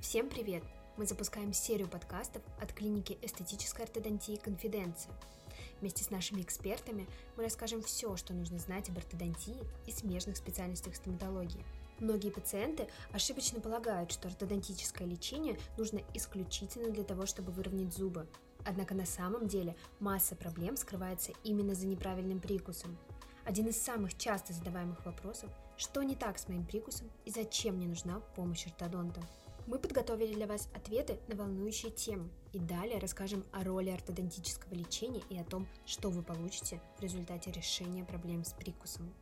Всем привет! Мы запускаем серию подкастов от клиники эстетической ортодонтии «Конфиденция». Вместе с нашими экспертами мы расскажем все, что нужно знать об ортодонтии и смежных специальностях стоматологии. Многие пациенты ошибочно полагают, что ортодонтическое лечение нужно исключительно для того, чтобы выровнять зубы. Однако на самом деле масса проблем скрывается именно за неправильным прикусом. Один из самых часто задаваемых вопросов – что не так с моим прикусом и зачем мне нужна помощь ортодонта? Мы подготовили для вас ответы на волнующие темы и далее расскажем о роли ортодонтического лечения и о том, что вы получите в результате решения проблем с прикусом.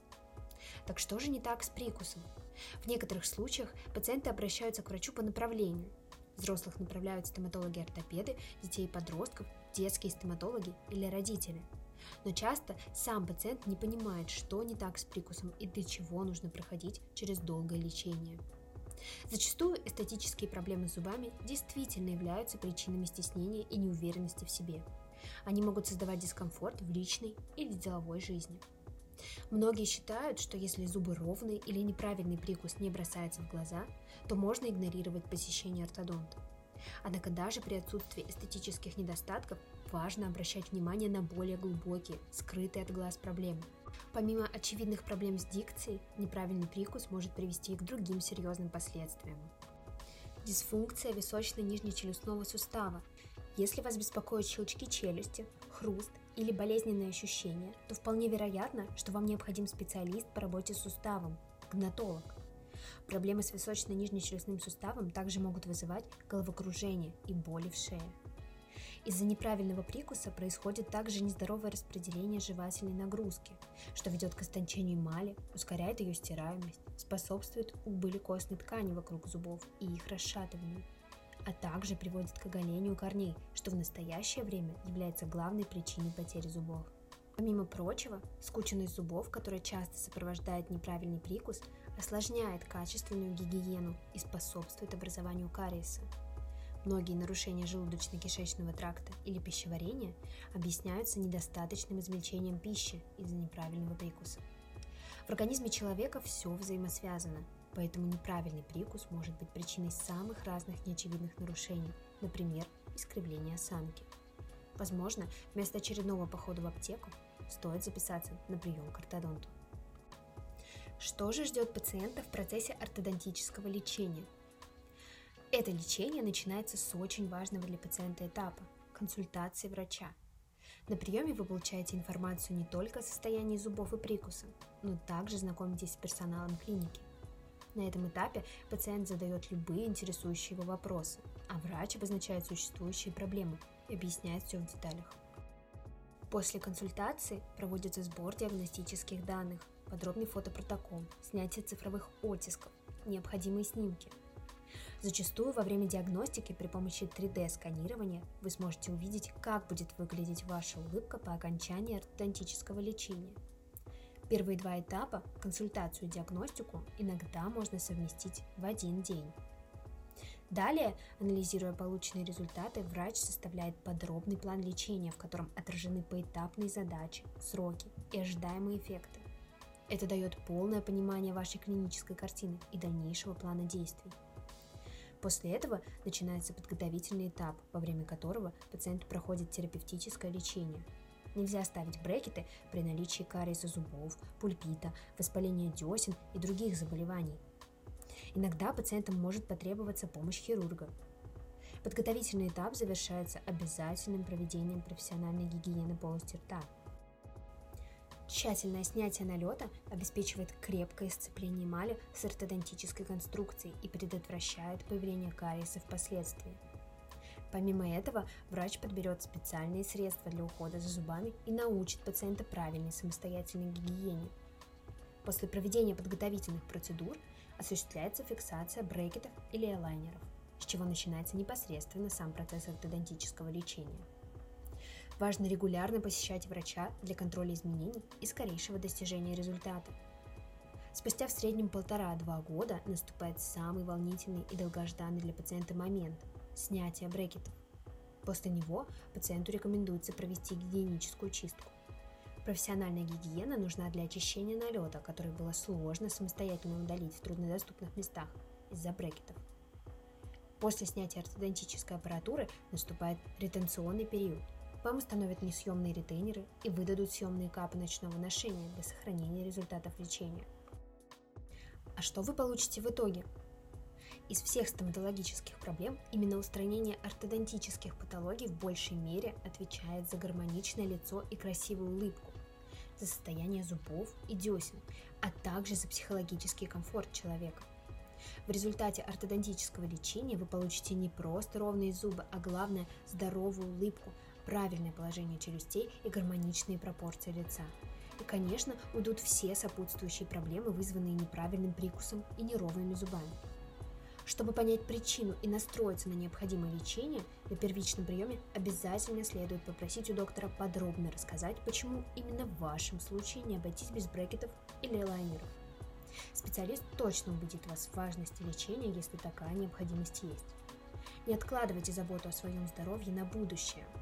Так что же не так с прикусом? В некоторых случаях пациенты обращаются к врачу по направлению. Взрослых направляют стоматологи-ортопеды, детей и подростков, детские стоматологи или родители. Но часто сам пациент не понимает, что не так с прикусом и для чего нужно проходить через долгое лечение. Зачастую эстетические проблемы с зубами действительно являются причинами стеснения и неуверенности в себе. Они могут создавать дискомфорт в личной или деловой жизни. Многие считают, что если зубы ровные или неправильный прикус не бросается в глаза, то можно игнорировать посещение ортодонта. Однако даже при отсутствии эстетических недостатков важно обращать внимание на более глубокие, скрытые от глаз проблемы. Помимо очевидных проблем с дикцией, неправильный прикус может привести и к другим серьезным последствиям. Дисфункция височно-нижнечелюстного сустава. Если вас беспокоят щелчки челюсти, хруст или болезненные ощущения, то вполне вероятно, что вам необходим специалист по работе с суставом – гнатолог. Проблемы с височно-нижнечелюстным суставом также могут вызывать головокружение и боли в шее. Из-за неправильного прикуса происходит также нездоровое распределение жевательной нагрузки, что ведет к истончению эмали, ускоряет ее стираемость, способствует убыли костной ткани вокруг зубов и их расшатыванию, а также приводит к оголению корней, что в настоящее время является главной причиной потери зубов. Помимо прочего, скученность зубов, которая часто сопровождает неправильный прикус, осложняет качественную гигиену и способствует образованию кариеса. Многие нарушения желудочно-кишечного тракта или пищеварения объясняются недостаточным измельчением пищи из-за неправильного прикуса. В организме человека все взаимосвязано, поэтому неправильный прикус может быть причиной самых разных неочевидных нарушений, например, искривления осанки. Возможно, вместо очередного похода в аптеку стоит записаться на прием к ортодонту. Что же ждет пациента в процессе ортодонтического лечения – это лечение начинается с очень важного для пациента этапа – консультации врача. На приеме вы получаете информацию не только о состоянии зубов и прикуса, но также знакомитесь с персоналом клиники. На этом этапе пациент задает любые интересующие его вопросы, а врач обозначает существующие проблемы и объясняет все в деталях. После консультации проводится сбор диагностических данных, подробный фотопротокол, снятие цифровых оттисков, необходимые снимки – Зачастую во время диагностики при помощи 3D-сканирования вы сможете увидеть, как будет выглядеть ваша улыбка по окончании ортодонтического лечения. Первые два этапа, консультацию и диагностику, иногда можно совместить в один день. Далее, анализируя полученные результаты, врач составляет подробный план лечения, в котором отражены поэтапные задачи, сроки и ожидаемые эффекты. Это дает полное понимание вашей клинической картины и дальнейшего плана действий. После этого начинается подготовительный этап, во время которого пациент проходит терапевтическое лечение. Нельзя ставить брекеты при наличии кариеса зубов, пульпита, воспаления десен и других заболеваний. Иногда пациентам может потребоваться помощь хирурга. Подготовительный этап завершается обязательным проведением профессиональной гигиены полости рта – Тщательное снятие налета обеспечивает крепкое сцепление эмали с ортодонтической конструкцией и предотвращает появление кариеса впоследствии. Помимо этого, врач подберет специальные средства для ухода за зубами и научит пациента правильной самостоятельной гигиене. После проведения подготовительных процедур осуществляется фиксация брекетов или элайнеров, с чего начинается непосредственно сам процесс ортодонтического лечения. Важно регулярно посещать врача для контроля изменений и скорейшего достижения результата. Спустя в среднем полтора-два года наступает самый волнительный и долгожданный для пациента момент – снятие брекетов. После него пациенту рекомендуется провести гигиеническую чистку. Профессиональная гигиена нужна для очищения налета, который было сложно самостоятельно удалить в труднодоступных местах из-за брекетов. После снятия ортодонтической аппаратуры наступает ретенционный период. Вам установят несъемные ретейнеры и выдадут съемные капы ночного ношения для сохранения результатов лечения. А что вы получите в итоге? Из всех стоматологических проблем именно устранение ортодонтических патологий в большей мере отвечает за гармоничное лицо и красивую улыбку, за состояние зубов и десен, а также за психологический комфорт человека. В результате ортодонтического лечения вы получите не просто ровные зубы, а главное – здоровую улыбку, правильное положение челюстей и гармоничные пропорции лица. И, конечно, уйдут все сопутствующие проблемы, вызванные неправильным прикусом и неровными зубами. Чтобы понять причину и настроиться на необходимое лечение, на первичном приеме обязательно следует попросить у доктора подробно рассказать, почему именно в вашем случае не обойтись без брекетов или лайнеров. Специалист точно убедит вас в важности лечения, если такая необходимость есть. Не откладывайте заботу о своем здоровье на будущее –